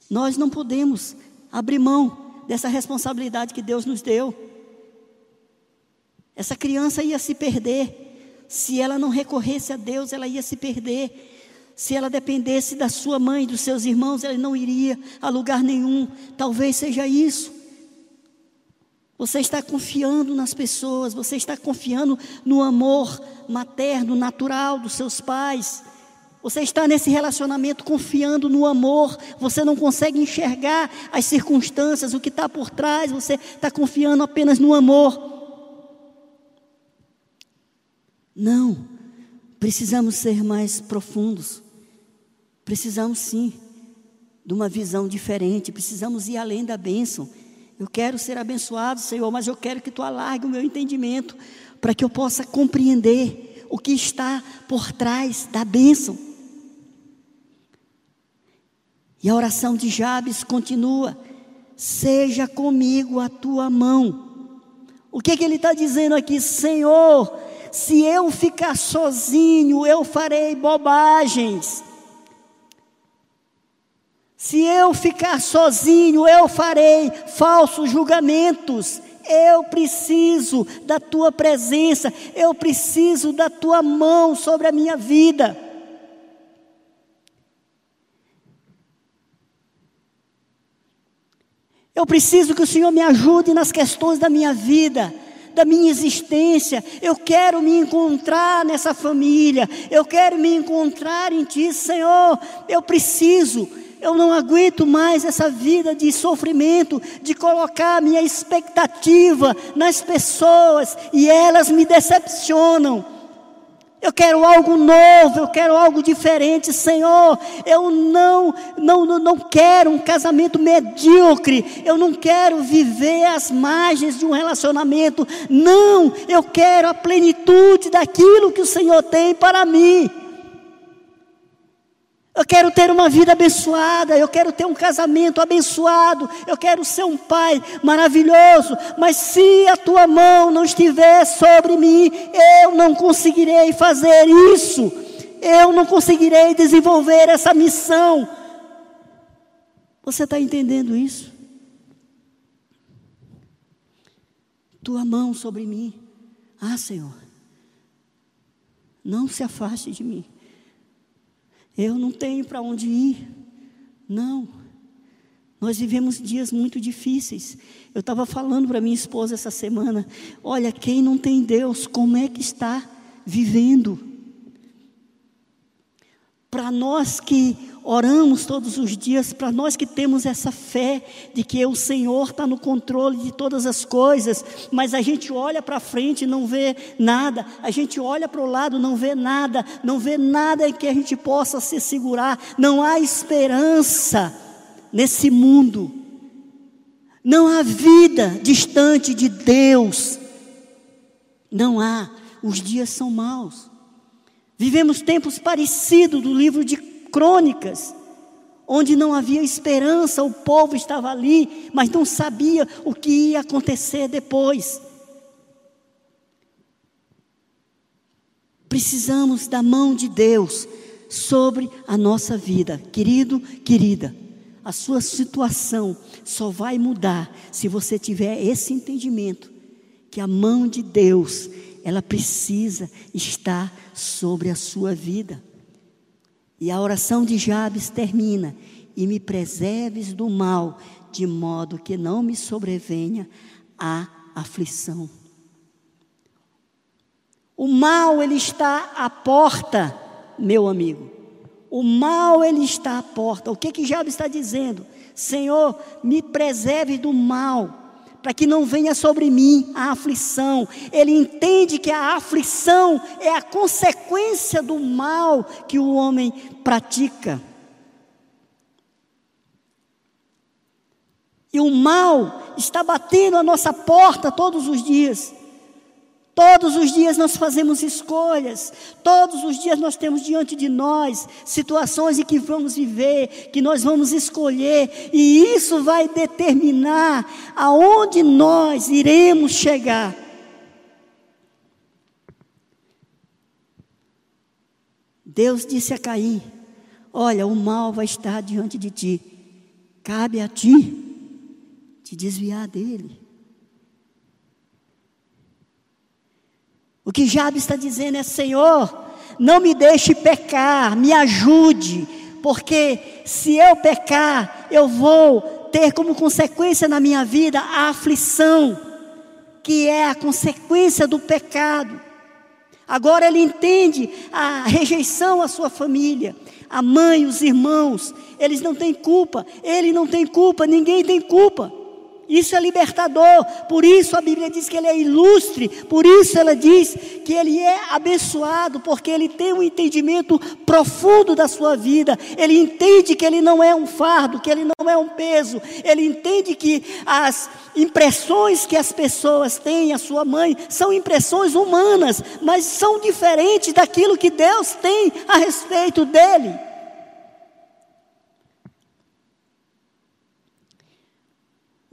Nós não podemos abrir mão dessa responsabilidade que Deus nos deu. Essa criança ia se perder. Se ela não recorresse a Deus, ela ia se perder. Se ela dependesse da sua mãe, dos seus irmãos, ela não iria a lugar nenhum. Talvez seja isso. Você está confiando nas pessoas, você está confiando no amor materno, natural dos seus pais. Você está nesse relacionamento confiando no amor, você não consegue enxergar as circunstâncias, o que está por trás, você está confiando apenas no amor. Não, precisamos ser mais profundos, precisamos sim de uma visão diferente, precisamos ir além da bênção. Eu quero ser abençoado, Senhor, mas eu quero que tu alargue o meu entendimento para que eu possa compreender o que está por trás da bênção. E a oração de Jabes continua: seja comigo a tua mão. O que, que ele está dizendo aqui? Senhor, se eu ficar sozinho, eu farei bobagens. Se eu ficar sozinho, eu farei falsos julgamentos. Eu preciso da tua presença, eu preciso da tua mão sobre a minha vida. Eu preciso que o Senhor me ajude nas questões da minha vida, da minha existência. Eu quero me encontrar nessa família, eu quero me encontrar em Ti, Senhor. Eu preciso eu não aguento mais essa vida de sofrimento, de colocar minha expectativa nas pessoas e elas me decepcionam. Eu quero algo novo, eu quero algo diferente, Senhor. Eu não, não, não quero um casamento medíocre. Eu não quero viver às margens de um relacionamento. Não, eu quero a plenitude daquilo que o Senhor tem para mim. Eu quero ter uma vida abençoada, eu quero ter um casamento abençoado, eu quero ser um pai maravilhoso, mas se a tua mão não estiver sobre mim, eu não conseguirei fazer isso, eu não conseguirei desenvolver essa missão. Você está entendendo isso? Tua mão sobre mim, ah Senhor, não se afaste de mim. Eu não tenho para onde ir. Não. Nós vivemos dias muito difíceis. Eu estava falando para minha esposa essa semana: olha, quem não tem Deus, como é que está vivendo? Para nós que oramos todos os dias, para nós que temos essa fé de que o Senhor está no controle de todas as coisas, mas a gente olha para frente e não vê nada, a gente olha para o lado não vê nada, não vê nada em que a gente possa se segurar, não há esperança nesse mundo, não há vida distante de Deus. Não há, os dias são maus. Vivemos tempos parecidos do livro de Crônicas, onde não havia esperança, o povo estava ali, mas não sabia o que ia acontecer depois. Precisamos da mão de Deus sobre a nossa vida, querido, querida. A sua situação só vai mudar se você tiver esse entendimento que a mão de Deus, ela precisa estar sobre a sua vida. E a oração de Jabes termina: e me preserves do mal, de modo que não me sobrevenha a aflição. O mal ele está à porta, meu amigo. O mal ele está à porta. O que que Jabes está dizendo? Senhor, me preserve do mal para que não venha sobre mim a aflição. Ele entende que a aflição é a consequência do mal que o homem pratica. E o mal está batendo a nossa porta todos os dias. Todos os dias nós fazemos escolhas, todos os dias nós temos diante de nós situações em que vamos viver, que nós vamos escolher, e isso vai determinar aonde nós iremos chegar. Deus disse a Caim: Olha, o mal vai estar diante de ti, cabe a ti te desviar dele. O que Jabes está dizendo é: Senhor, não me deixe pecar, me ajude, porque se eu pecar, eu vou ter como consequência na minha vida a aflição, que é a consequência do pecado. Agora ele entende a rejeição à sua família, a mãe, os irmãos, eles não têm culpa, ele não tem culpa, ninguém tem culpa. Isso é libertador, por isso a Bíblia diz que ele é ilustre, por isso ela diz que ele é abençoado, porque ele tem um entendimento profundo da sua vida, ele entende que ele não é um fardo, que ele não é um peso, ele entende que as impressões que as pessoas têm, a sua mãe, são impressões humanas, mas são diferentes daquilo que Deus tem a respeito dele.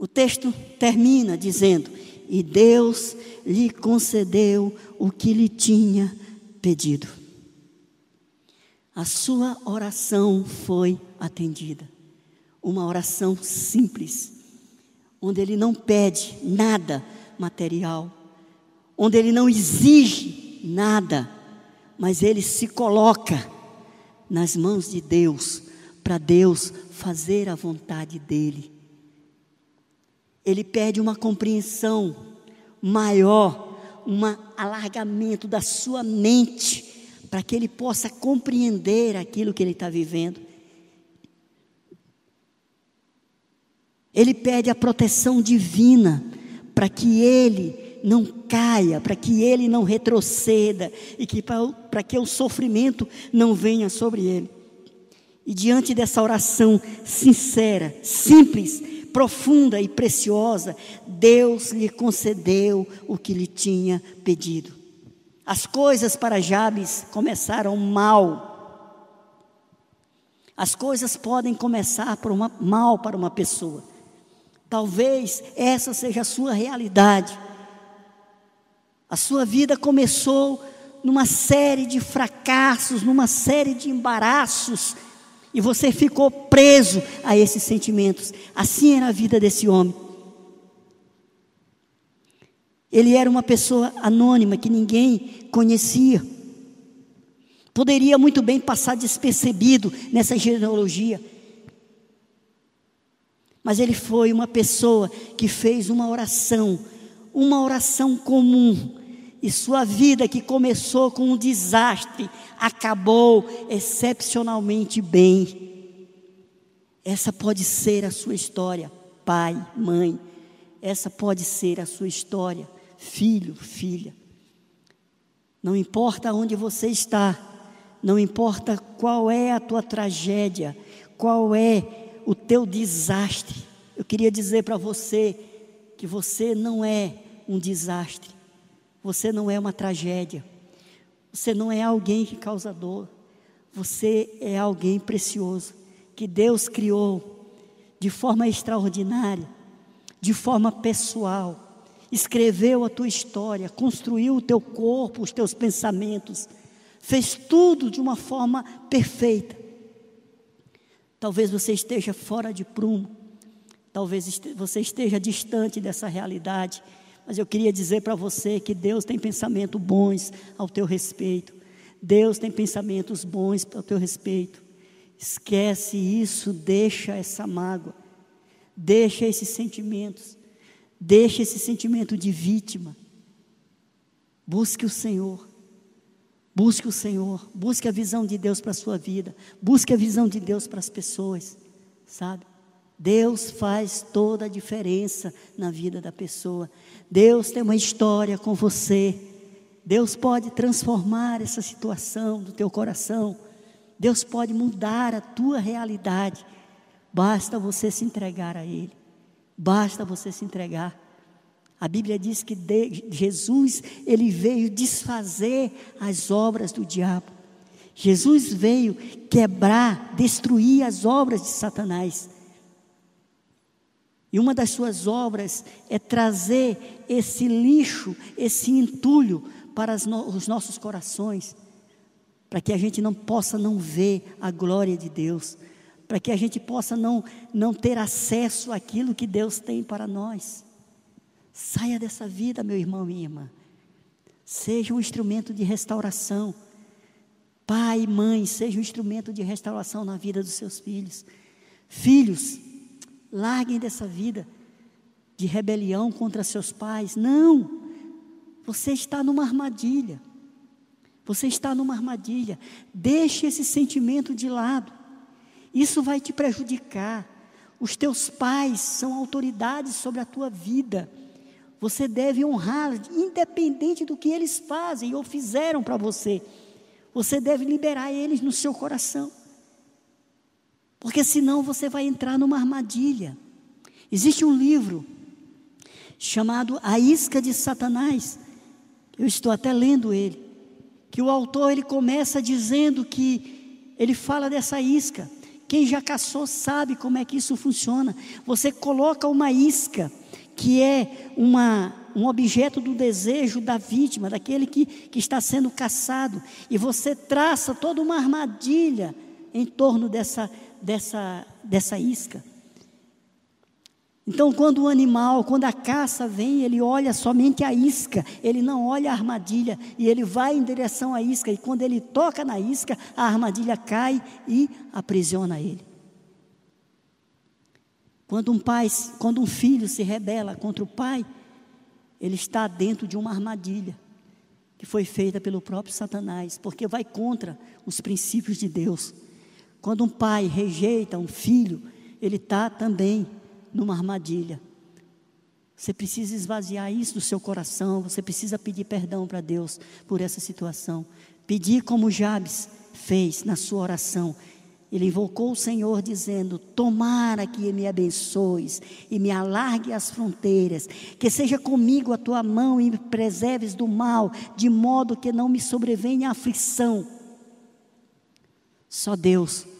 O texto termina dizendo: E Deus lhe concedeu o que lhe tinha pedido. A sua oração foi atendida. Uma oração simples, onde ele não pede nada material, onde ele não exige nada, mas ele se coloca nas mãos de Deus, para Deus fazer a vontade dele ele pede uma compreensão maior, um alargamento da sua mente, para que ele possa compreender aquilo que ele está vivendo. Ele pede a proteção divina, para que ele não caia, para que ele não retroceda e que para que o sofrimento não venha sobre ele. E diante dessa oração sincera, simples, profunda e preciosa, Deus lhe concedeu o que lhe tinha pedido. As coisas para Jabes começaram mal. As coisas podem começar por uma, mal para uma pessoa. Talvez essa seja a sua realidade. A sua vida começou numa série de fracassos, numa série de embaraços e você ficou preso a esses sentimentos. Assim era a vida desse homem. Ele era uma pessoa anônima que ninguém conhecia. Poderia muito bem passar despercebido nessa genealogia. Mas ele foi uma pessoa que fez uma oração, uma oração comum, e sua vida, que começou com um desastre, acabou excepcionalmente bem. Essa pode ser a sua história, pai, mãe. Essa pode ser a sua história, filho, filha. Não importa onde você está, não importa qual é a tua tragédia, qual é o teu desastre. Eu queria dizer para você que você não é um desastre. Você não é uma tragédia. Você não é alguém que causa dor. Você é alguém precioso que Deus criou de forma extraordinária, de forma pessoal. Escreveu a tua história, construiu o teu corpo, os teus pensamentos, fez tudo de uma forma perfeita. Talvez você esteja fora de prumo, talvez você esteja distante dessa realidade mas eu queria dizer para você que Deus tem pensamentos bons ao teu respeito. Deus tem pensamentos bons ao teu respeito. Esquece isso, deixa essa mágoa, deixa esses sentimentos, deixa esse sentimento de vítima. Busque o Senhor. Busque o Senhor, busque a visão de Deus para a sua vida, busque a visão de Deus para as pessoas, sabe? Deus faz toda a diferença na vida da pessoa. Deus tem uma história com você. Deus pode transformar essa situação do teu coração. Deus pode mudar a tua realidade. Basta você se entregar a Ele. Basta você se entregar. A Bíblia diz que Jesus, ele veio desfazer as obras do diabo. Jesus veio quebrar, destruir as obras de Satanás. E uma das suas obras é trazer esse lixo, esse entulho para os nossos corações, para que a gente não possa não ver a glória de Deus, para que a gente possa não, não ter acesso àquilo que Deus tem para nós. Saia dessa vida, meu irmão e irmã. Seja um instrumento de restauração. Pai e mãe, seja um instrumento de restauração na vida dos seus filhos. Filhos, Larguem dessa vida de rebelião contra seus pais. Não! Você está numa armadilha. Você está numa armadilha. Deixe esse sentimento de lado. Isso vai te prejudicar. Os teus pais são autoridades sobre a tua vida. Você deve honrar, independente do que eles fazem ou fizeram para você. Você deve liberar eles no seu coração. Porque senão você vai entrar numa armadilha. Existe um livro chamado A Isca de Satanás. Eu estou até lendo ele. Que o autor ele começa dizendo que ele fala dessa isca. Quem já caçou sabe como é que isso funciona. Você coloca uma isca que é uma, um objeto do desejo da vítima, daquele que, que está sendo caçado, e você traça toda uma armadilha em torno dessa, dessa, dessa isca. Então, quando o animal, quando a caça vem, ele olha somente a isca, ele não olha a armadilha, e ele vai em direção à isca, e quando ele toca na isca, a armadilha cai e aprisiona ele. Quando um pai, quando um filho se rebela contra o pai, ele está dentro de uma armadilha que foi feita pelo próprio Satanás, porque vai contra os princípios de Deus. Quando um pai rejeita um filho, ele está também numa armadilha. Você precisa esvaziar isso do seu coração, você precisa pedir perdão para Deus por essa situação. Pedir como Jabes fez na sua oração. Ele invocou o Senhor dizendo: Tomara que me abençoes e me alargue as fronteiras, que seja comigo a tua mão e me preserves do mal, de modo que não me sobrevenha aflição. Só Deus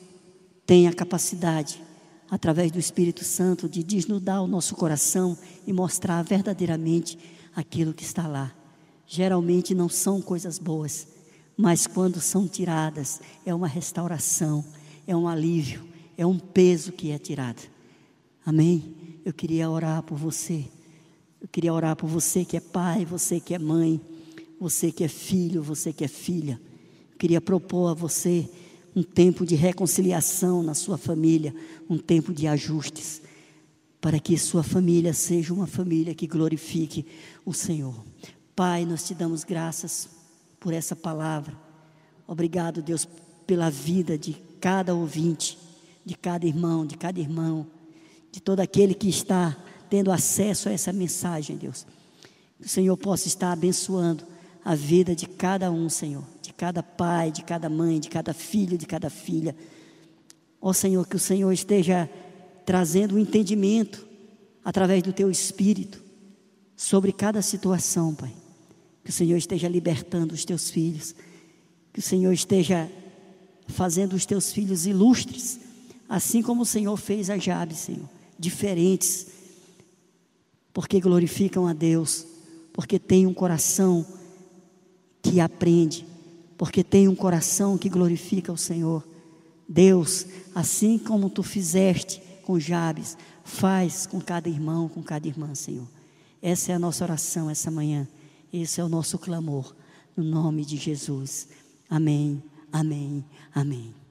tem a capacidade, através do Espírito Santo, de desnudar o nosso coração e mostrar verdadeiramente aquilo que está lá. Geralmente não são coisas boas, mas quando são tiradas, é uma restauração, é um alívio, é um peso que é tirado. Amém? Eu queria orar por você. Eu queria orar por você que é pai, você que é mãe, você que é filho, você que é filha. Eu queria propor a você um tempo de reconciliação na sua família, um tempo de ajustes, para que sua família seja uma família que glorifique o Senhor. Pai, nós te damos graças por essa palavra. Obrigado, Deus, pela vida de cada ouvinte, de cada irmão, de cada irmão, de todo aquele que está tendo acesso a essa mensagem, Deus. Que o Senhor possa estar abençoando a vida de cada um, Senhor cada pai, de cada mãe, de cada filho, de cada filha. Ó Senhor, que o Senhor esteja trazendo o um entendimento através do teu espírito sobre cada situação, Pai. Que o Senhor esteja libertando os teus filhos. Que o Senhor esteja fazendo os teus filhos ilustres, assim como o Senhor fez a Jabes, Senhor, diferentes, porque glorificam a Deus, porque têm um coração que aprende, porque tem um coração que glorifica o Senhor. Deus, assim como tu fizeste com Jabes, faz com cada irmão, com cada irmã, Senhor. Essa é a nossa oração essa manhã. Esse é o nosso clamor, no nome de Jesus. Amém, amém, amém.